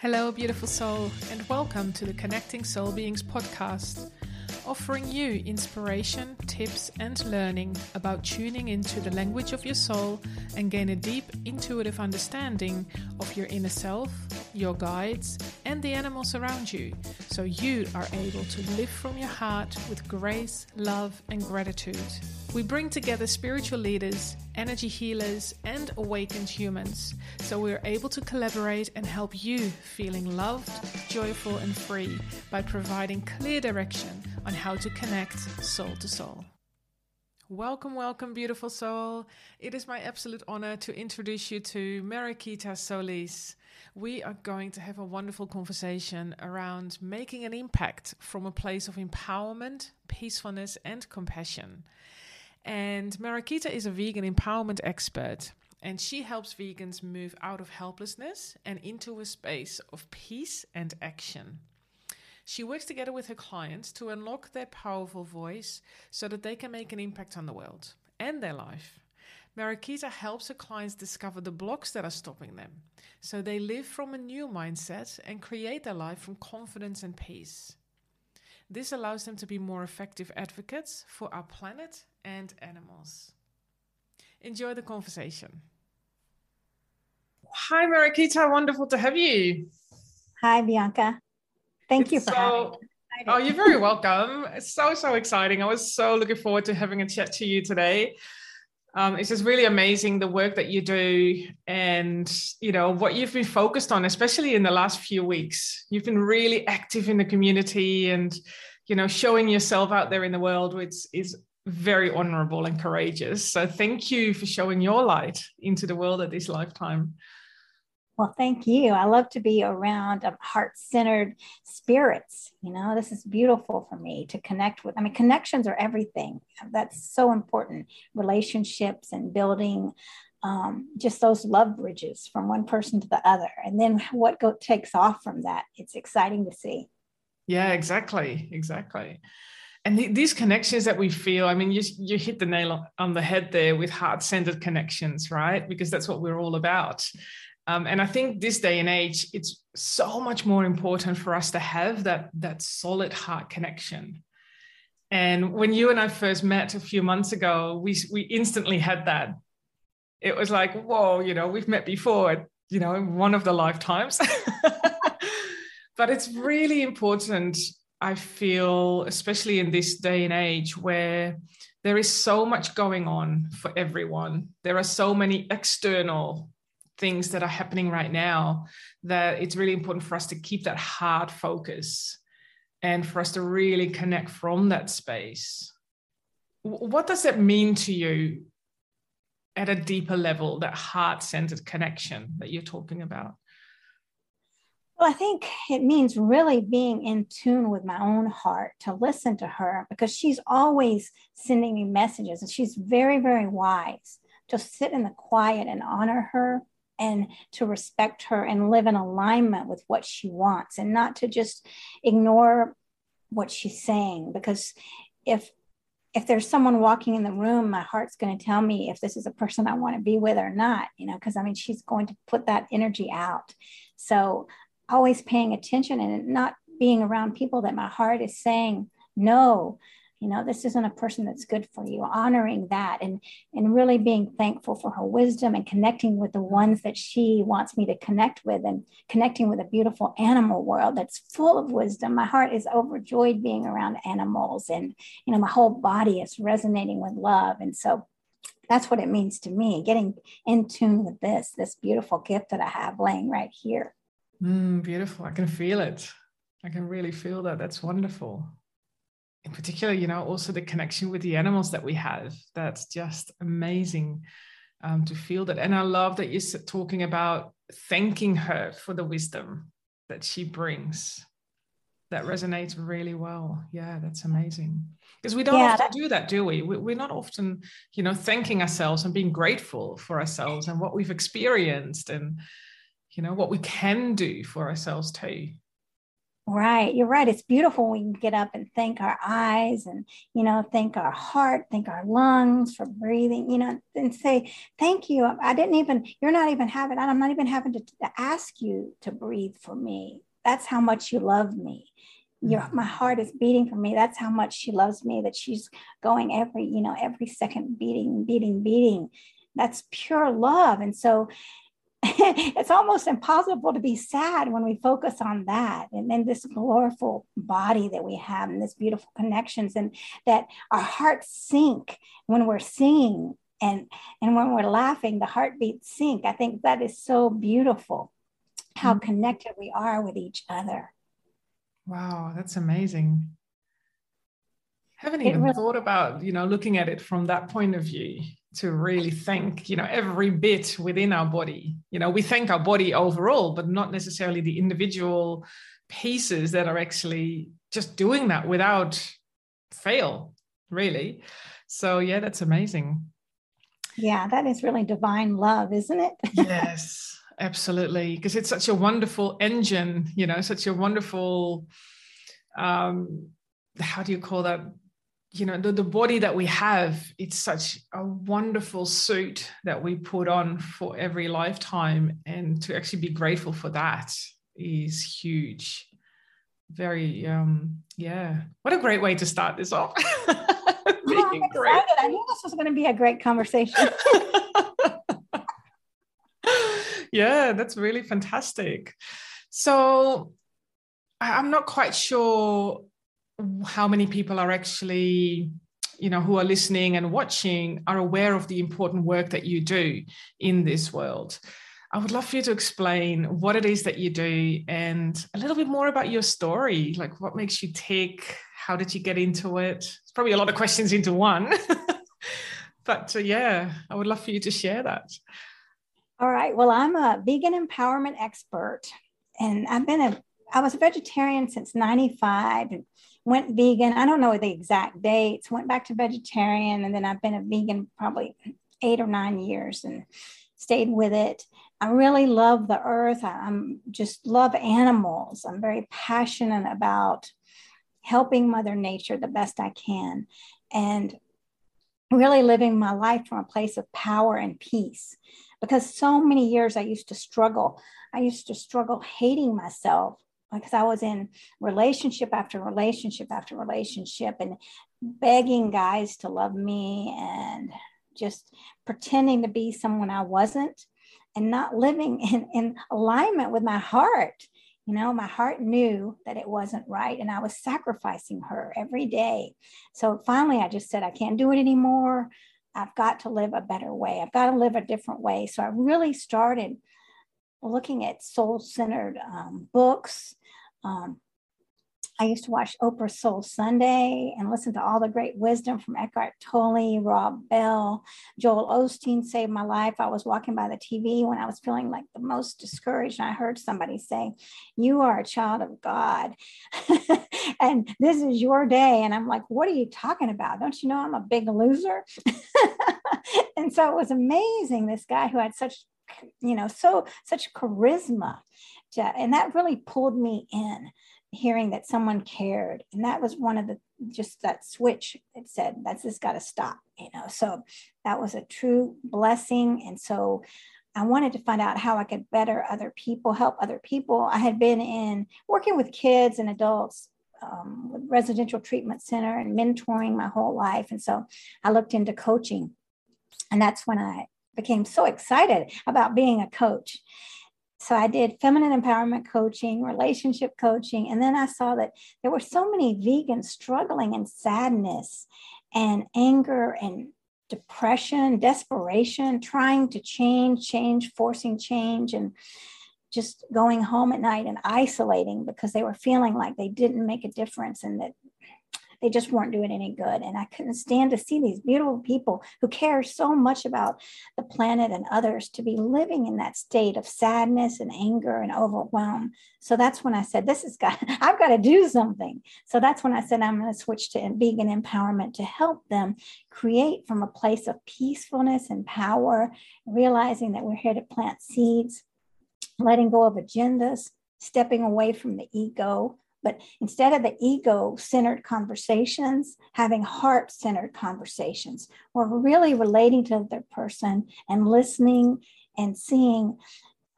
Hello, beautiful soul, and welcome to the Connecting Soul Beings podcast, offering you inspiration, tips, and learning about tuning into the language of your soul and gain a deep intuitive understanding of your inner self, your guides, and the animals around you, so you are able to live from your heart with grace, love, and gratitude. We bring together spiritual leaders, energy healers, and awakened humans so we're able to collaborate and help you feeling loved, joyful, and free by providing clear direction on how to connect soul to soul. Welcome, welcome, beautiful soul. It is my absolute honor to introduce you to Mariquita Solis. We are going to have a wonderful conversation around making an impact from a place of empowerment, peacefulness, and compassion. And Mariquita is a vegan empowerment expert, and she helps vegans move out of helplessness and into a space of peace and action. She works together with her clients to unlock their powerful voice so that they can make an impact on the world and their life. Mariquita helps her clients discover the blocks that are stopping them so they live from a new mindset and create their life from confidence and peace. This allows them to be more effective advocates for our planet and animals. Enjoy the conversation. Hi, Mariquita. Wonderful to have you. Hi, Bianca. Thank it's you for so, having me. Oh, you're very welcome. It's so, so exciting. I was so looking forward to having a chat to you today. Um, it's just really amazing the work that you do and you know what you've been focused on especially in the last few weeks you've been really active in the community and you know showing yourself out there in the world which is very honorable and courageous. So thank you for showing your light into the world at this lifetime. Well, thank you. I love to be around um, heart centered spirits. You know, this is beautiful for me to connect with. I mean, connections are everything. That's so important. Relationships and building um, just those love bridges from one person to the other. And then what go- takes off from that, it's exciting to see. Yeah, exactly. Exactly and th- these connections that we feel i mean you, you hit the nail on the head there with heart-centered connections right because that's what we're all about um, and i think this day and age it's so much more important for us to have that that solid heart connection. And when you and i first met a few months ago we we instantly had that. It was like whoa you know we've met before you know one of the lifetimes. But it's really important I feel, especially in this day and age where there is so much going on for everyone, there are so many external things that are happening right now that it's really important for us to keep that hard focus and for us to really connect from that space. What does that mean to you at a deeper level, that heart centered connection that you're talking about? Well, I think it means really being in tune with my own heart to listen to her because she's always sending me messages and she's very, very wise. To sit in the quiet and honor her and to respect her and live in alignment with what she wants and not to just ignore what she's saying. Because if if there's someone walking in the room my heart's going to tell me if this is a person i want to be with or not you know because i mean she's going to put that energy out. So always paying attention and not being around people that my heart is saying, no, you know, this isn't a person that's good for you, honoring that and, and really being thankful for her wisdom and connecting with the ones that she wants me to connect with and connecting with a beautiful animal world that's full of wisdom. My heart is overjoyed being around animals and, you know, my whole body is resonating with love. And so that's what it means to me, getting in tune with this, this beautiful gift that I have laying right here. Mm, beautiful. I can feel it. I can really feel that. That's wonderful. In particular, you know, also the connection with the animals that we have. That's just amazing um, to feel that. And I love that you're talking about thanking her for the wisdom that she brings. That resonates really well. Yeah, that's amazing. Because we don't yeah, often do that, do we? We're not often, you know, thanking ourselves and being grateful for ourselves and what we've experienced and you know what we can do for ourselves too Right. You're right. It's beautiful when we can get up and thank our eyes and, you know, thank our heart, thank our lungs for breathing, you know, and say, thank you. I didn't even, you're not even having, I'm not even having to, to ask you to breathe for me. That's how much you love me. Your, my mm-hmm. heart is beating for me. That's how much she loves me, that she's going every, you know, every second beating, beating, beating. That's pure love. And so, it's almost impossible to be sad when we focus on that and then this glorious body that we have and this beautiful connections and that our hearts sink when we're singing and and when we're laughing the heartbeats sink. I think that is so beautiful how mm-hmm. connected we are with each other. Wow that's amazing. Haven't even really, thought about you know looking at it from that point of view to really thank you know every bit within our body. You know we thank our body overall but not necessarily the individual pieces that are actually just doing that without fail really. So yeah that's amazing. Yeah that is really divine love isn't it? Yes absolutely. Because it's such a wonderful engine you know such a wonderful um how do you call that you know the, the body that we have it's such a wonderful suit that we put on for every lifetime and to actually be grateful for that is huge very um yeah what a great way to start this off oh, I'm excited. I knew this was going to be a great conversation. yeah, that's really fantastic. So I'm not quite sure how many people are actually you know who are listening and watching are aware of the important work that you do in this world. I would love for you to explain what it is that you do and a little bit more about your story. Like what makes you tick? How did you get into it? It's probably a lot of questions into one. But uh, yeah i would love for you to share that. All right. Well i'm a vegan empowerment expert and i've been a i was a vegetarian since 95 and went vegan. I don't know the exact dates, went back to vegetarian, and then I've been a vegan probably eight or nine years and stayed with it. I really love the earth. I, am just love animals. I'm very passionate about helping Mother Nature the best I can and really living my life from a place of power and peace. Because so many years I used to struggle. I used to struggle hating myself because I was in relationship after relationship after relationship and begging guys to love me and just pretending to be someone I wasn't and not living in, in alignment with my heart. You know, my heart knew that it wasn't right and I was sacrificing her every day. So finally, I just said, I can't do it anymore. I've got to live a better way. I've got to live a different way. So I really started looking at soul centered um, books. Um, I used to watch Oprah Soul Sunday and listen to all the great wisdom from Eckhart Tolle, Rob Bell, Joel Osteen saved my life. I was walking by the TV when I was feeling like the most discouraged, and I heard somebody say, You are a child of God, and this is your day. And I'm like, What are you talking about? Don't you know I'm a big loser? and so it was amazing. This guy who had such you know, so such charisma. And that really pulled me in hearing that someone cared. And that was one of the just that switch it said that's just got to stop, you know. So that was a true blessing. And so I wanted to find out how I could better other people, help other people. I had been in working with kids and adults um, with residential treatment center and mentoring my whole life. And so I looked into coaching. And that's when I became so excited about being a coach. So I did feminine empowerment coaching, relationship coaching, and then I saw that there were so many vegans struggling in sadness and anger and depression, desperation, trying to change, change, forcing change, and just going home at night and isolating because they were feeling like they didn't make a difference and that they just weren't doing any good. And I couldn't stand to see these beautiful people who care so much about the planet and others to be living in that state of sadness and anger and overwhelm. So that's when I said, This has got, I've got to do something. So that's when I said, I'm going to switch to vegan empowerment to help them create from a place of peacefulness and power, realizing that we're here to plant seeds, letting go of agendas, stepping away from the ego But instead of the ego centered conversations, having heart centered conversations, we're really relating to the person and listening and seeing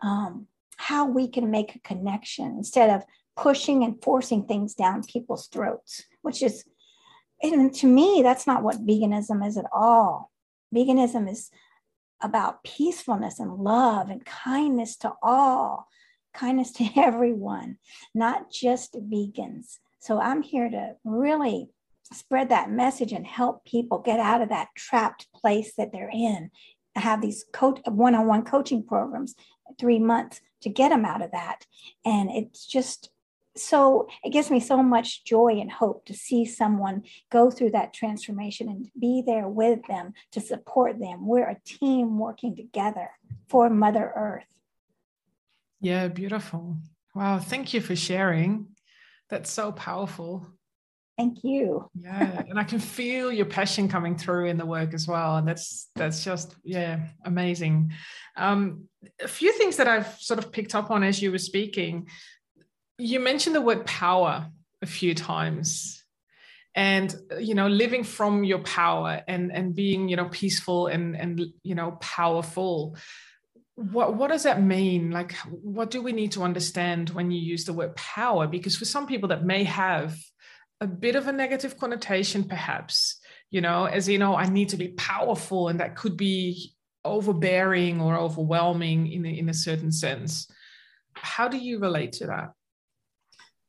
um, how we can make a connection instead of pushing and forcing things down people's throats, which is, and to me, that's not what veganism is at all. Veganism is about peacefulness and love and kindness to all, kindness to everyone, not just vegans. So I'm here to really spread that message and help people get out of that trapped place that they're in. I have these one-on-one coaching programs, three months to get them out of that. And it's just so it gives me so much joy and hope to see someone go through that transformation and be there with them to support them. We're a team working together for Mother Earth. Yeah, beautiful. Wow, thank you for sharing. That's so powerful. Thank you. yeah, and I can feel your passion coming through in the work as well, and that's that's just yeah amazing. Um, a few things that I've sort of picked up on as you were speaking you mentioned the word power a few times and you know living from your power and and being you know peaceful and and you know powerful what what does that mean? Like what do we need to understand when you use the word power? Because for some people that may have a bit of a negative connotation perhaps you know as you oh, know i need to be powerful and that could be overbearing or overwhelming in in a certain sense. How do you relate to that?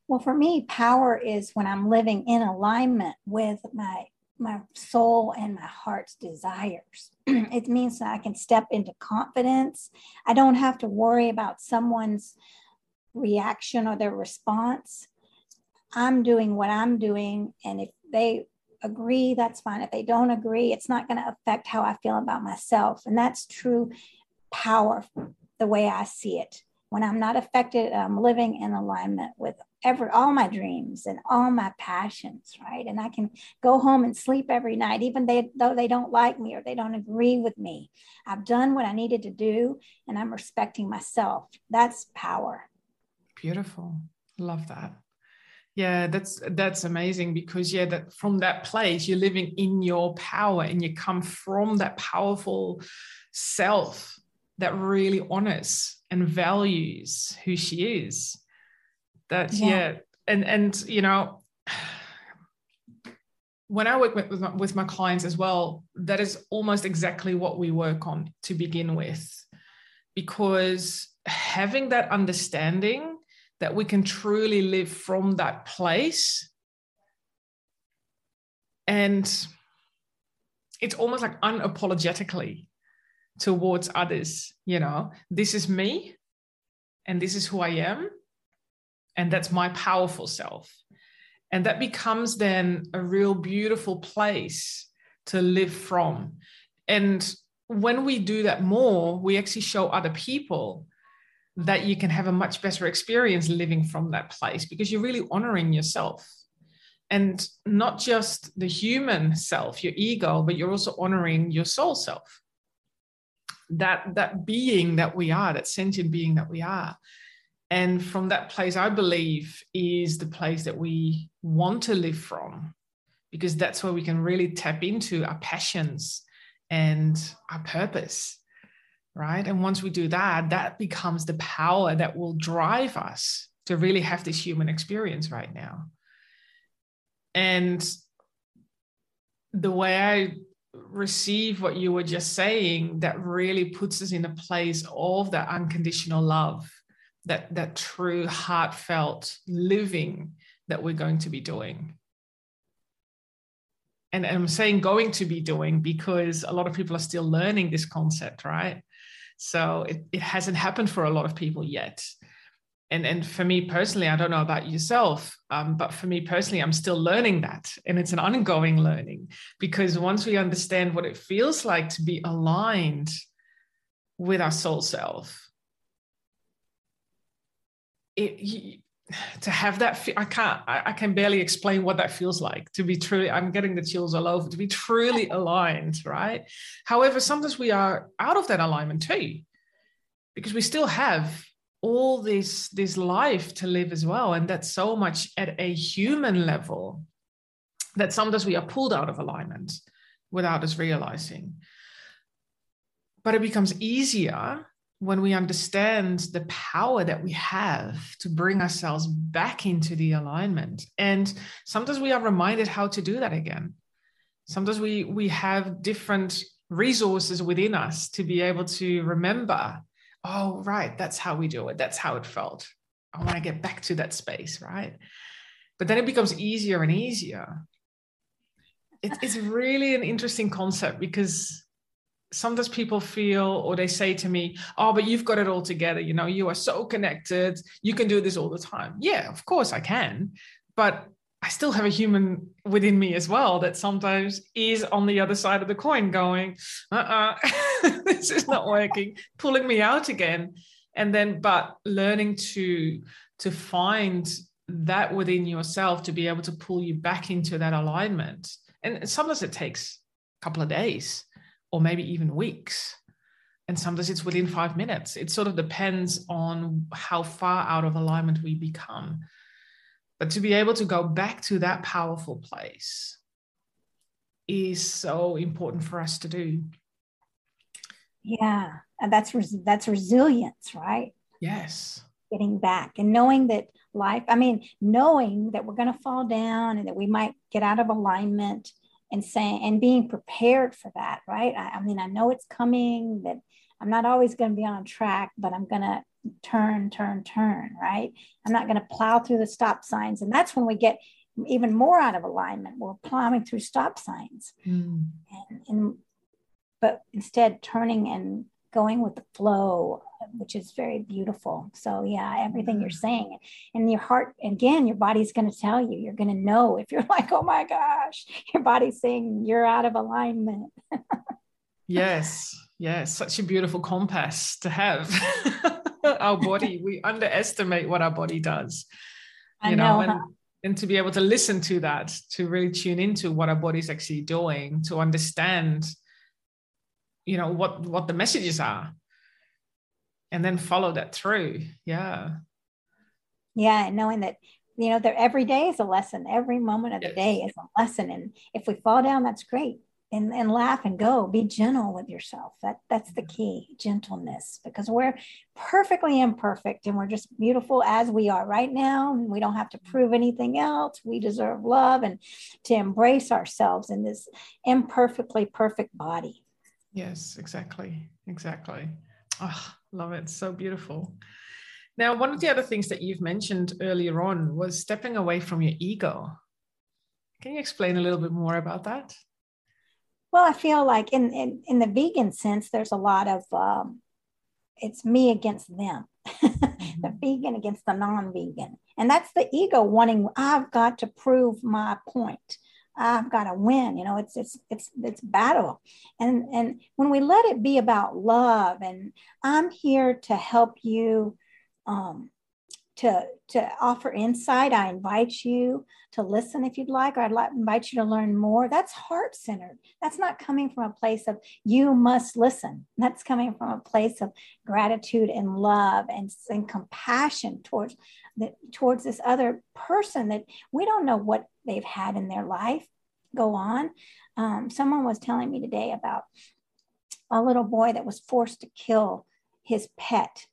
Well, for me, power is when I'm living in alignment with my my soul and my heart's desires. it means that I can step into confidence. I don't have to worry about someone's reaction or their response. I'm doing what I'm doing. And if they agree, that's fine. If they don't agree, it's not going to affect how I feel about myself. And that's true power, the way I see it. When I'm not affected, I'm living in alignment with every all my dreams and all my passions right? And i can go home and sleep every night even they, though they don't like me or they don't agree with me. I've done what i needed to do and i'm respecting myself. That's power. Beautiful. Love that. Yeah that's that's amazing because yeah that from that place you're living in your power and you come from that powerful self that really honors and values who she is that yeah. yeah, and and you know when I work with, with my, with my clients as well, that is almost exactly what we work on to begin with, because having that understanding that we can truly live from that place and it's almost like unapologetically towards others you know this is me and this is who i am and that's my powerful self. And that becomes then a real beautiful place to live from. And when we do that more we actually show other people that you can have a much better experience living from that place because you're really honoring yourself. And not just the human self your ego but you're also honoring your soul self. That that being that we are that sentient being that we are and from that place, I believe is the place that we want to live from, because that's where we can really tap into our passions and our purpose. Right. And once we do that, that becomes the power that will drive us to really have this human experience right now. And the way I receive what you were just saying, that really puts us in a place of that unconditional love that that true heartfelt living that we're going to be doing. And, i'm saying going to be doing because a lot of people are still learning this concept right? So it, it hasn't happened for a lot of people yet. And and for me personally i don't know about yourself um, but for me personally i'm still learning that. And it's an ongoing learning because once we understand what it feels like to be aligned with our soul self it, to have that i can't I, I, can barely explain what that feels like to be truly i'm getting the chills all over to be truly aligned right? However sometimes we are out of that alignment too because we still have all this this life to live as well and that's so much at a human level that sometimes we are pulled out of alignment without us realizing. But it becomes easier when we understand the power that we have to bring ourselves back into the alignment. And sometimes we are reminded how to do that again. Sometimes we we have different resources within us to be able to remember oh right that's how we do it. That's how it felt. I want to get back to that space right? But then it becomes easier and easier. It, it's really an interesting concept because sometimes people feel or they say to me oh but you've got it all together you know you are so connected you can do this all the time. Yeah of course i can but i still have a human within me as well that sometimes is on the other side of the coin going uh-uh this is not working pulling me out again. And then but learning to to find that within yourself to be able to pull you back into that alignment. And sometimes it takes a couple of days or maybe even weeks. And sometimes it's within five minutes. It sort of depends on how far out of alignment we become. But to be able to go back to that powerful place is so important for us to do. Yeah, and that's res- that's resilience, right? Yes. Getting back and knowing that life, I mean, knowing that we're going to fall down and that we might get out of alignment and saying and being prepared for that right? I, I, mean i know it's coming that i'm not always going to be on track but i'm going to turn turn turn right? I'm not going to plow through the stop signs. And that's when we get even more out of alignment. We're plowing through stop signs. Mm. and, and but instead turning and going with the flow which is very beautiful. So yeah, everything you're mm-hmm. saying, and your heart again, your body's going to tell you. You're going to know if you're like, oh my gosh, your body's saying you're out of alignment. yes, yes, such a beautiful compass to have. our body, we underestimate what our body does. You I know, know and, and to be able to listen to that, to really tune into what our body's actually doing, to understand you know what what the messages are. And then follow that through. Yeah. Yeah knowing that you know that every day is a lesson. Every moment of the yes. day is a lesson. And if we fall down that's great. And, and laugh and go. Be gentle with yourself. That that's the key gentleness because we're perfectly imperfect and we're just beautiful as we are right now. We don't have to mm-hmm. prove anything else. We deserve love and to embrace ourselves in this imperfectly perfect body yes exactly exactly oh Love it. So beautiful. Now, one of the other things that you've mentioned earlier on was stepping away from your ego. Can you explain a little bit more about that? Well, I feel like in in, in the vegan sense, there's a lot of um, it's me against them, the vegan against the non-vegan, and that's the ego wanting. I've got to prove my point. I've got to win. You know, it's it's it's it's battle, and and when we let it be about love, and I'm here to help you, um, to to offer insight. I invite you to listen if you'd like, or I'd like invite you to learn more. That's heart centered. That's not coming from a place of you must listen. That's coming from a place of gratitude and love and, and compassion towards the, towards this other person that we don't know what they've had in their life go on. Um, someone was telling me today about a little boy that was forced to kill his pet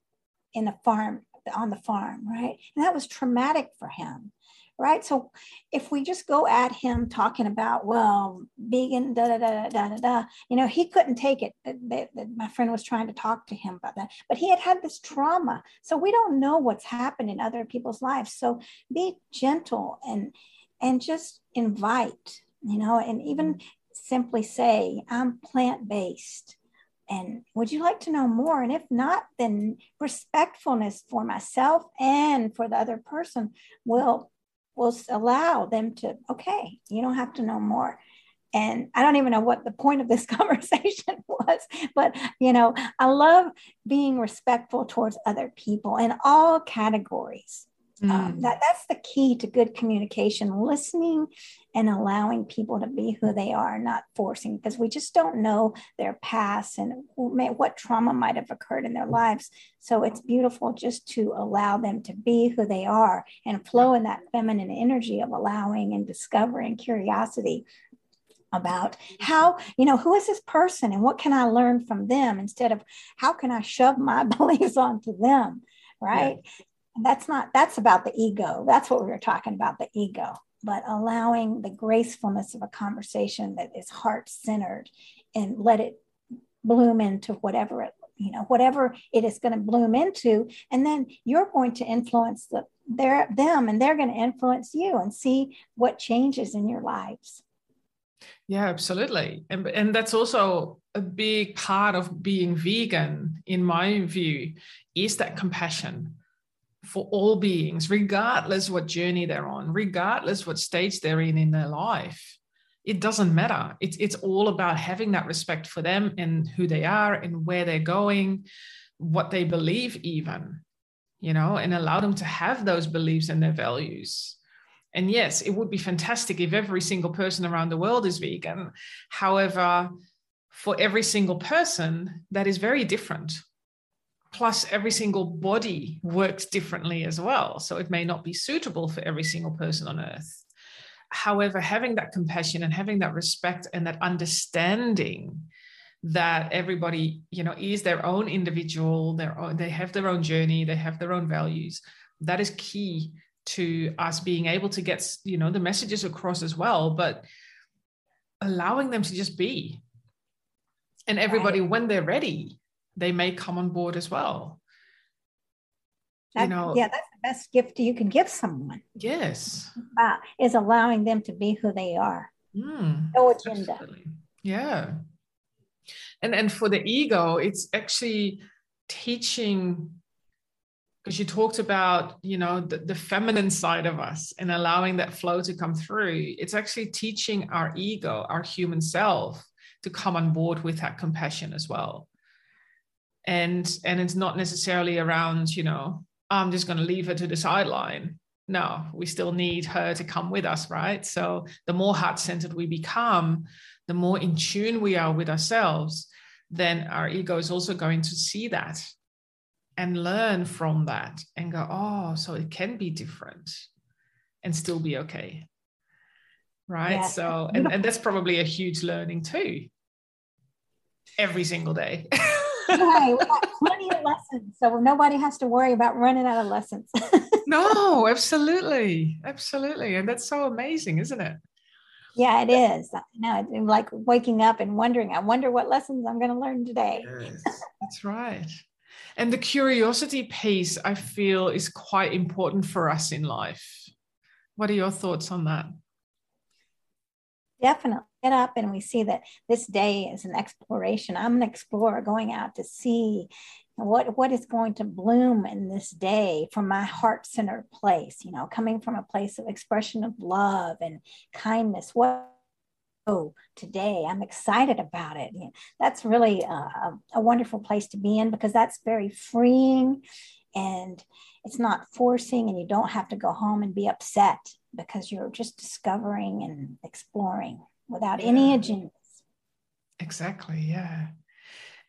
in a farm on the farm, right? And that was traumatic for him, right? So if we just go at him talking about, well, vegan, da da da da da da, you know, he couldn't take it. my friend was trying to talk to him about that, but he had had this trauma. So we don't know what's happened in other people's lives. So be gentle and and just invite, you know, and even mm-hmm. simply say, I'm plant based. And would you like to know more? And if not, then respectfulness for myself and for the other person will will allow them to, okay, you don't have to know more. And I don't even know what the point of this conversation was, but you know, I love being respectful towards other people in all categories mm. Um, that that's the key to good communication: listening and allowing people to be who they are, not forcing, because we just don't know their past and what trauma might have occurred in their lives. So it's beautiful just to allow them to be who they are and flow in that feminine energy of allowing and discovering curiosity about how you know who is this person and what can i learn from them instead of how can i shove my beliefs onto them right yeah that's not that's about the ego. That's what we were talking about the ego. But allowing the gracefulness of a conversation that is heart centered and let it bloom into whatever it you know whatever it is going to bloom into. And then you're going to influence the their them and they're going to influence you and see what changes in your lives. Yeah absolutely. And, and that's also a big part of being vegan in my view is that compassion for all beings, regardless what journey they're on, regardless what stage they're in in their life. It doesn't matter. It's, it's all about having that respect for them and who they are and where they're going, what they believe, even, you know, and allow them to have those beliefs and their values. And yes, it would be fantastic if every single person around the world is vegan. However, for every single person, that is very different plus every single body works differently as well. So it may not be suitable for every single person on earth. However having that compassion and having that respect and that understanding that everybody you know is their own individual their own they have their own journey they have their own values that is key to us being able to get you know the messages across as well but allowing them to just be. And everybody when they're ready they may come on board as well. That, you know, yeah, that's the best gift you can give someone. Yes, uh, is allowing them to be who they are. Mm, no agenda. Absolutely. Yeah, and and for the ego, it's actually teaching because you talked about you know the, the, feminine side of us and allowing that flow to come through it's actually teaching our ego our human self to come on board with that compassion as well and and it's not necessarily around you know i'm just going to leave her to the sideline. No we still need her to come with us right? So the more heart-centered we become the more in tune we are with ourselves then our ego is also going to see that and learn from that and go oh so it can be different and still be okay. Right? So and, and that's probably a huge learning too. Every single day right, we got plenty of lessons, so nobody has to worry about running out of lessons. no, absolutely, absolutely, and that's so amazing, isn't it? Yeah, it is. No, I'm like waking up and wondering. I wonder what lessons I'm going to learn today. Yes, that's right. And the curiosity piece, I feel, is quite important for us in life. What are your thoughts on that? Definitely get up and we see that this day is an exploration. I'm an explorer going out to see what what is going to bloom in this day from my heart-centered place, you know, coming from a place of expression of love and kindness. What oh, today i'm excited about it that's really a, a, wonderful place to be in because that's very freeing and it's not forcing and you don't have to go home and be upset because you're just discovering and exploring without yeah. any agendas. Exactly. Yeah.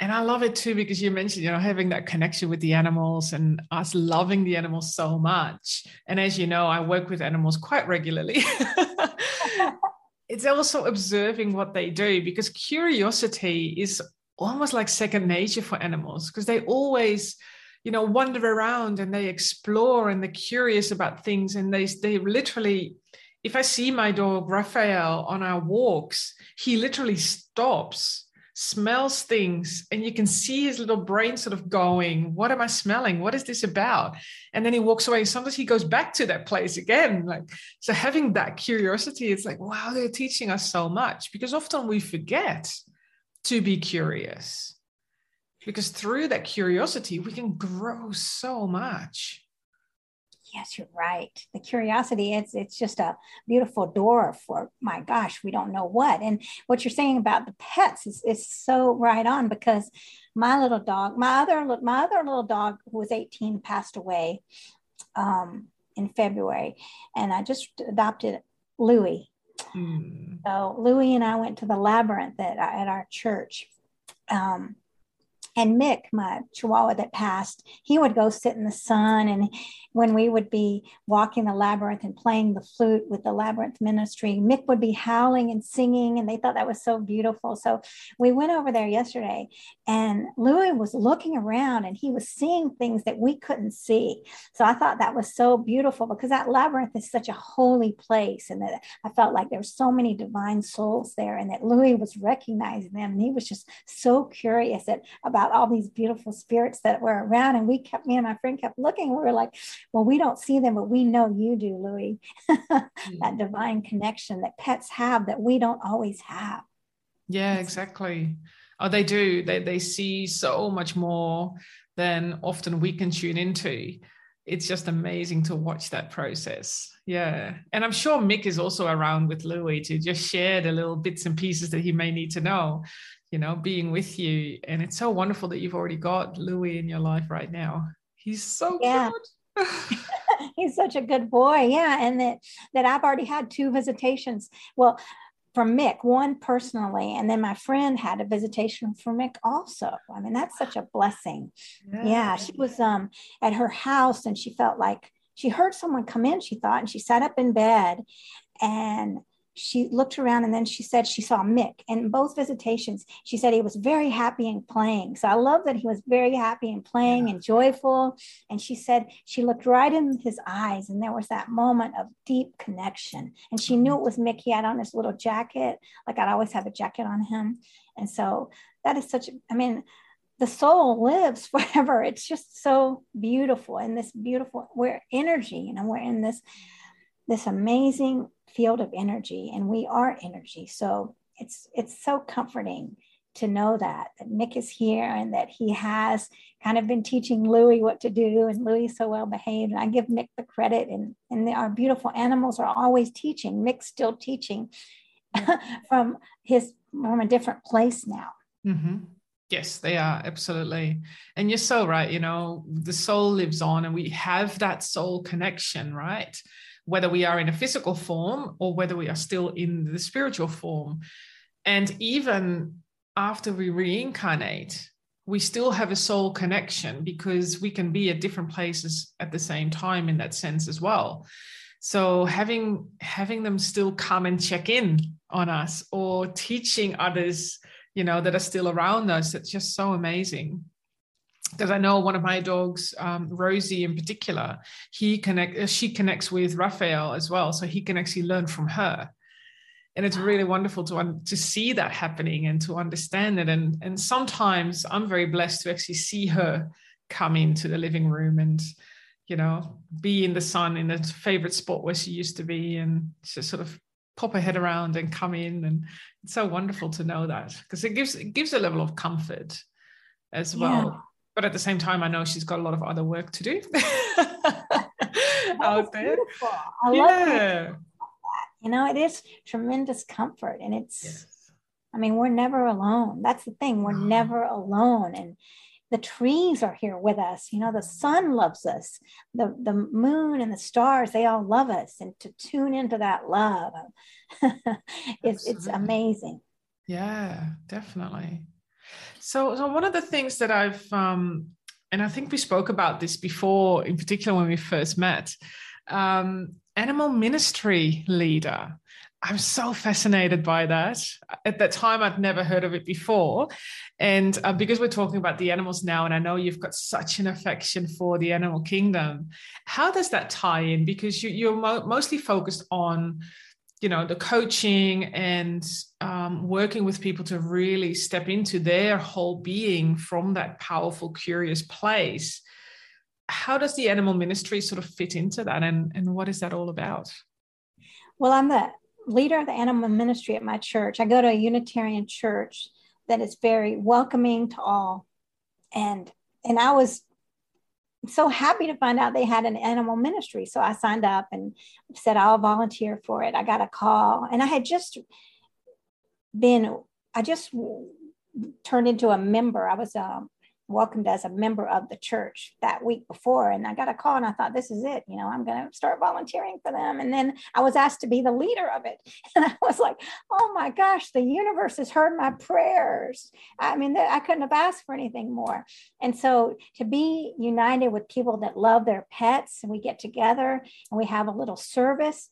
And I love it too because you mentioned, you know, having that connection with the animals and us loving the animals so much. And as you know, I work with animals quite regularly. it's also observing what they do because curiosity is almost like second nature for animals because they always you know wander around and they explore and they're curious about things and they they literally if I see my dog Raphael on our walks, he literally stops, smells things, and you can see his little brain sort of going, What am I smelling? What is this about? And then he walks away. Sometimes he goes back to that place again. Like, so having that curiosity, it's like, wow, they're teaching us so much because often we forget to be curious. Because through that curiosity, we can grow so much yes you're right the curiosity it's it's just a beautiful door for my gosh we don't know what and what you're saying about the pets is, is so right on because my little dog my other my other little dog who was 18 passed away um, in February, and I just adopted Louis. Mm. So Louis and I went to the labyrinth at, at our church. Um, and Mick, my chihuahua that passed, he would go sit in the sun. And when we would be walking the labyrinth and playing the flute with the labyrinth ministry, Mick would be howling and singing. And they thought that was so beautiful. So we went over there yesterday and Louis was looking around and he was seeing things that we couldn't see. So I thought that was so beautiful because that labyrinth is such a holy place. And that I felt like there were so many divine souls there and that Louis was recognizing them. And he was just so curious about about all these beautiful spirits that were around. And we kept, me and my friend kept looking. We were like, well, we don't see them, but we know you do, Louis. that mm-hmm. divine connection that pets have that we don't always have. Yeah, exactly. Oh, they do. They, they see so much more than often we can tune into. It's just amazing to watch that process. Yeah. And I'm sure Mick is also around with Louis to just share the little bits and pieces that he may need to know you know, being with you. And it's so wonderful that you've already got Louis in your life right now. He's so yeah. good. He's such a good boy. Yeah. And that that I've already had two visitations. Well, from Mick, one personally, and then my friend had a visitation from Mick also. I mean, that's such a blessing. Yeah, yeah she was um at her house and she felt like she heard someone come in, she thought, and she sat up in bed and she looked around and then she said she saw Mick. And both visitations, she said he was very happy and playing. So I love that he was very happy and playing yeah. and joyful. And she said she looked right in his eyes and there was that moment of deep connection. And she knew it was Mick. He had on his little jacket, like I'd always have a jacket on him. And so that is such, I mean, the soul lives forever. It's just so beautiful and this beautiful, we're energy, you know, we're in this, this amazing field of energy and we are energy so it's it's so comforting to know that that Mick is here and that he has kind of been teaching Louis what to do and Louis is so well behaved and I give Mick the credit and and our beautiful animals are always teaching Mick's still teaching from his from a different place now mm-hmm. Yes, they are absolutely. And you're so right. You know, the soul lives on and we have that soul connection, right? Whether we are in a physical form or whether we are still in the spiritual form. And even after we reincarnate, we still have a soul connection because we can be at different places at the same time in that sense as well. So having having them still come and check in on us or teaching others, you know, that are still around us, it's just so amazing because I know one of my dogs, um, Rosie in particular, he connect uh, she connects with Raphael as well, so he can actually learn from her, and it's really wonderful to to see that happening and to understand it. And and sometimes I'm very blessed to actually see her come into the living room and you know be in the sun in the favorite spot where she used to be and just sort of pop her head around and come in. And it's so wonderful to know that because it gives it gives a level of comfort as well. yeah but at the same time, I know she's got a lot of other work to do out there. Beautiful. I yeah. love You know, it is tremendous comfort, and it's. Yes. I mean, we're never alone. That's the thing. We're mm-hmm. never alone, and the trees are here with us. You know, the sun loves us. The the moon and the stars, they all love us, and to tune into that love, it's it's amazing. Yeah, definitely. So, so one of the things that I've, um, and I think we spoke about this before, in particular when we first met, um, animal ministry leader. I'm so fascinated by that. At that time, I'd never heard of it before. And uh, because we're talking about the animals now, and I know you've got such an affection for the animal kingdom, how does that tie in? Because you, are mo- mostly focused on you know the coaching and um, working with people to really step into their whole being from that powerful curious place. How does the animal ministry sort of fit into that and, and what is that all about? Well i'm the leader of the animal ministry at my church. I go to a unitarian church that is very welcoming to all. And and i was so happy to find out they had an animal ministry. So I signed up and said I'll volunteer for it. I got a call and I had just been, I just turned into a member. I was, um, welcomed as a member of the church that week before. And I got a call and I thought, this is it. You know, I'm going to start volunteering for them. And then I was asked to be the leader of it. And I was like, oh my gosh, the universe has heard my prayers. I mean, I couldn't have asked for anything more. And so to be united with people that love their pets and we get together and we have a little service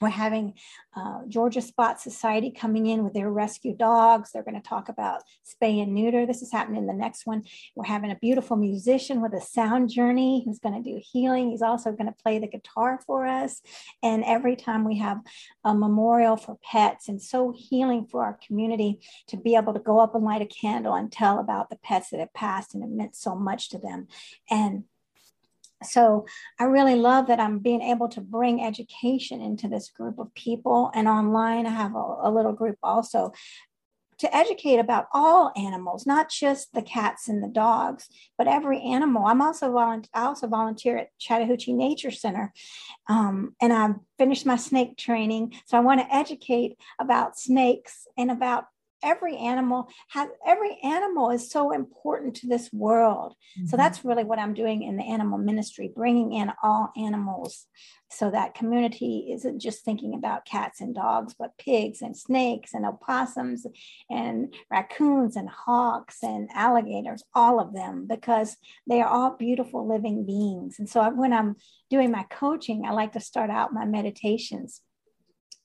we're having uh, Georgia Spot Society coming in with their rescue dogs. They're going to talk about spay and neuter. This is happening in the next one. We're having a beautiful musician with a sound journey who's going to do healing. He's also going to play the guitar for us. And every time we have a memorial for pets, and so healing for our community to be able to go up and light a candle and tell about the pets that have passed and it meant so much to them. And so I really love that I'm being able to bring education into this group of people. And online, I have a, a little group also to educate about all animals, not just the cats and the dogs, but every animal. I'm also volunteer. I also volunteer at Chattahoochee Nature Center, um, and I've finished my snake training. So I want to educate about snakes and about every animal has every animal is so important to this world mm-hmm. so that's really what i'm doing in the animal ministry bringing in all animals so that community isn't just thinking about cats and dogs but pigs and snakes and opossums and raccoons and hawks and alligators all of them because they are all beautiful living beings and so when i'm doing my coaching i like to start out my meditations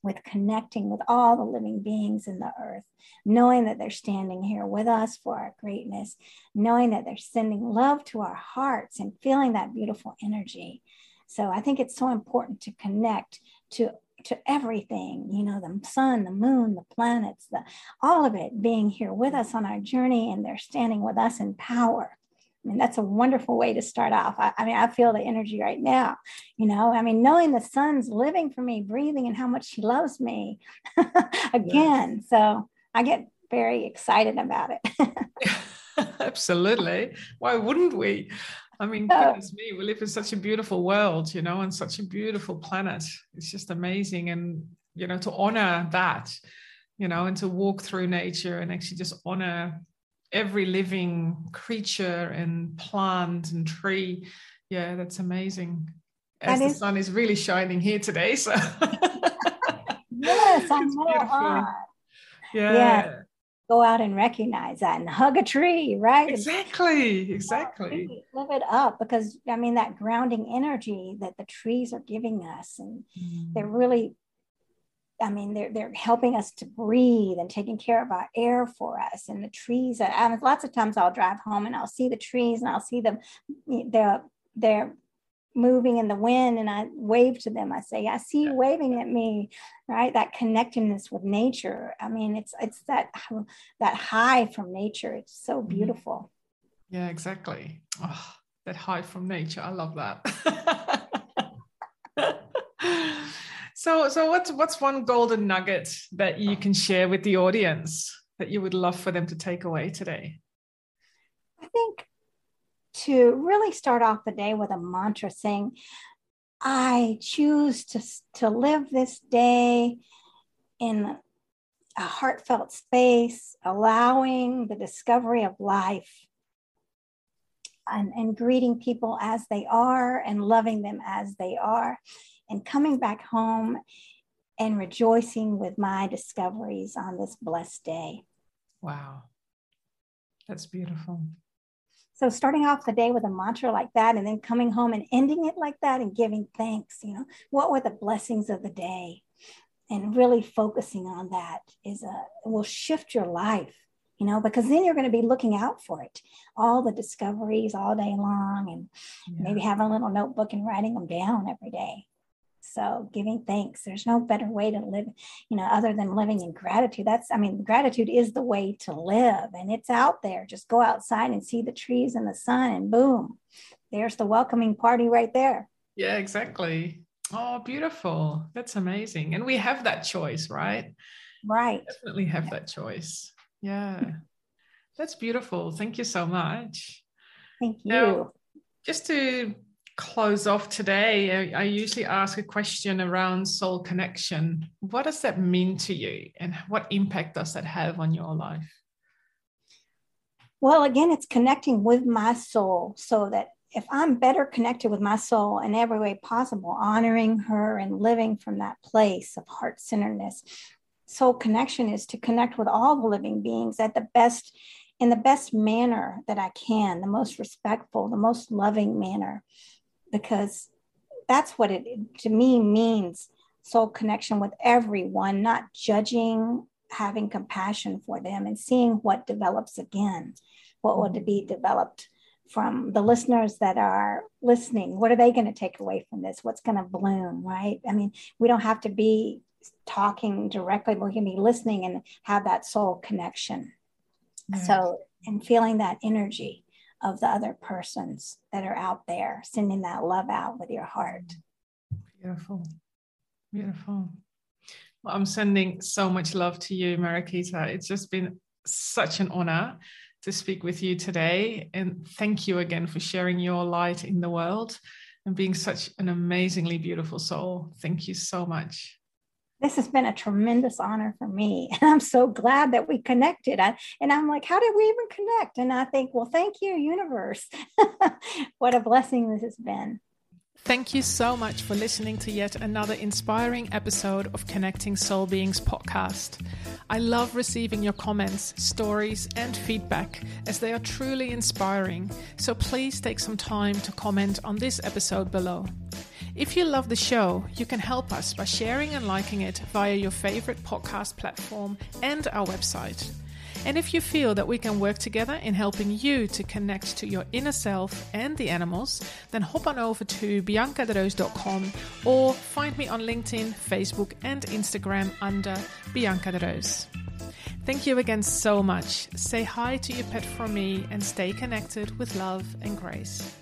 with connecting with all the living beings in the earth, knowing that they're standing here with us for our greatness, knowing that they're sending love to our hearts and feeling that beautiful energy. So I think it's so important to connect to to everything, you know, the sun, the moon, the planets, the all of it being here with us on our journey and they're standing with us in power. I mean, that's a wonderful way to start off. I, I, mean, I feel the energy right now. You know, I mean, knowing the sun's living for me, breathing, and how much she loves me again. Yes. So I get very excited about it. Absolutely. Why wouldn't we? I mean, goodness me, we live in such a beautiful world, you know, and such a beautiful planet. It's just amazing. And, you know, to honor that, you know, and to walk through nature and actually just honor every living creature and plant and tree. Yeah, that's amazing. As that the is- sun is really shining here today. So yes, I know. Yeah. yeah. Go out and recognize that and hug a tree, right? Exactly. Exactly. Live it up because I mean that grounding energy that the trees are giving us, and mm. they're really I mean, they're, they're helping us to breathe and taking care of our air for us and the trees. I mean, lots of times I'll drive home and I'll see the trees and I'll see them, they're, they're moving in the wind and I wave to them. I say, I see you waving at me, right? That connectedness with nature. I mean, it's, it's that, that high from nature. It's so mm-hmm. beautiful. Yeah, exactly. Oh, that high from nature. I love that. So, so what's what's one golden nugget that you can share with the audience that you would love for them to take away today? I think to really start off the day with a mantra saying, I choose to, to live this day in a heartfelt space, allowing the discovery of life and, and greeting people as they are and loving them as they are and coming back home and rejoicing with my discoveries on this blessed day. Wow. That's beautiful. So starting off the day with a mantra like that and then coming home and ending it like that and giving thanks, you know, what were the blessings of the day? And really focusing on that is a will shift your life, you know, because then you're going to be looking out for it. All the discoveries all day long and yeah. maybe having a little notebook and writing them down every day. So giving thanks, there's no better way to live, you know, other than living in gratitude. That's, I mean, gratitude is the way to live and it's out there. Just go outside and see the trees and the sun and boom, there's the welcoming party right there. Yeah, exactly. Oh, beautiful. That's amazing. And we have that choice, right? Right. We definitely have yeah. that choice. Yeah. That's beautiful. Thank you so much. Thank you. Now, just to close off today, I, I, usually ask a question around soul connection. What does that mean to you, and what impact does that have on your life? Well, again, it's connecting with my soul so that if I'm better connected with my soul in every way possible, honoring her and living from that place of heart centeredness, soul connection is to connect with all the living beings at the best, in the best manner that I can, the most respectful, the most loving manner, because that's what it to me means soul connection with everyone, not judging, having compassion for them, and seeing what develops again, what would be developed from the listeners that are listening. What are they going to take away from this? What's going to bloom right? I mean we don't have to be talking directly we can be listening and have that soul connection. Yes. so and feeling that energy of the other persons that are out there sending that love out with your heart beautiful beautiful well, i'm sending so much love to you mariquita it's just been such an honor to speak with you today. And thank you again for sharing your light in the world and being such an amazingly beautiful soul. Thank you so much. This has been a tremendous honor for me. And I'm so glad that we connected. I, and I'm like, how did we even connect? And I think, well, thank you, universe. what a blessing this has been. Thank you so much for listening to yet another inspiring episode of Connecting Soul Beings podcast. I love receiving your comments, stories, and feedback as they are truly inspiring. So please take some time to comment on this episode below. If you love the show, you can help us by sharing and liking it via your favorite podcast platform and our website. And if you feel that we can work together in helping you to connect to your inner self and the animals, then hop on over to biancaderoos.com or find me on LinkedIn, Facebook, and Instagram under Bianca de Roos. Thank you again so much. Say hi to your pet from me and stay connected with love and grace.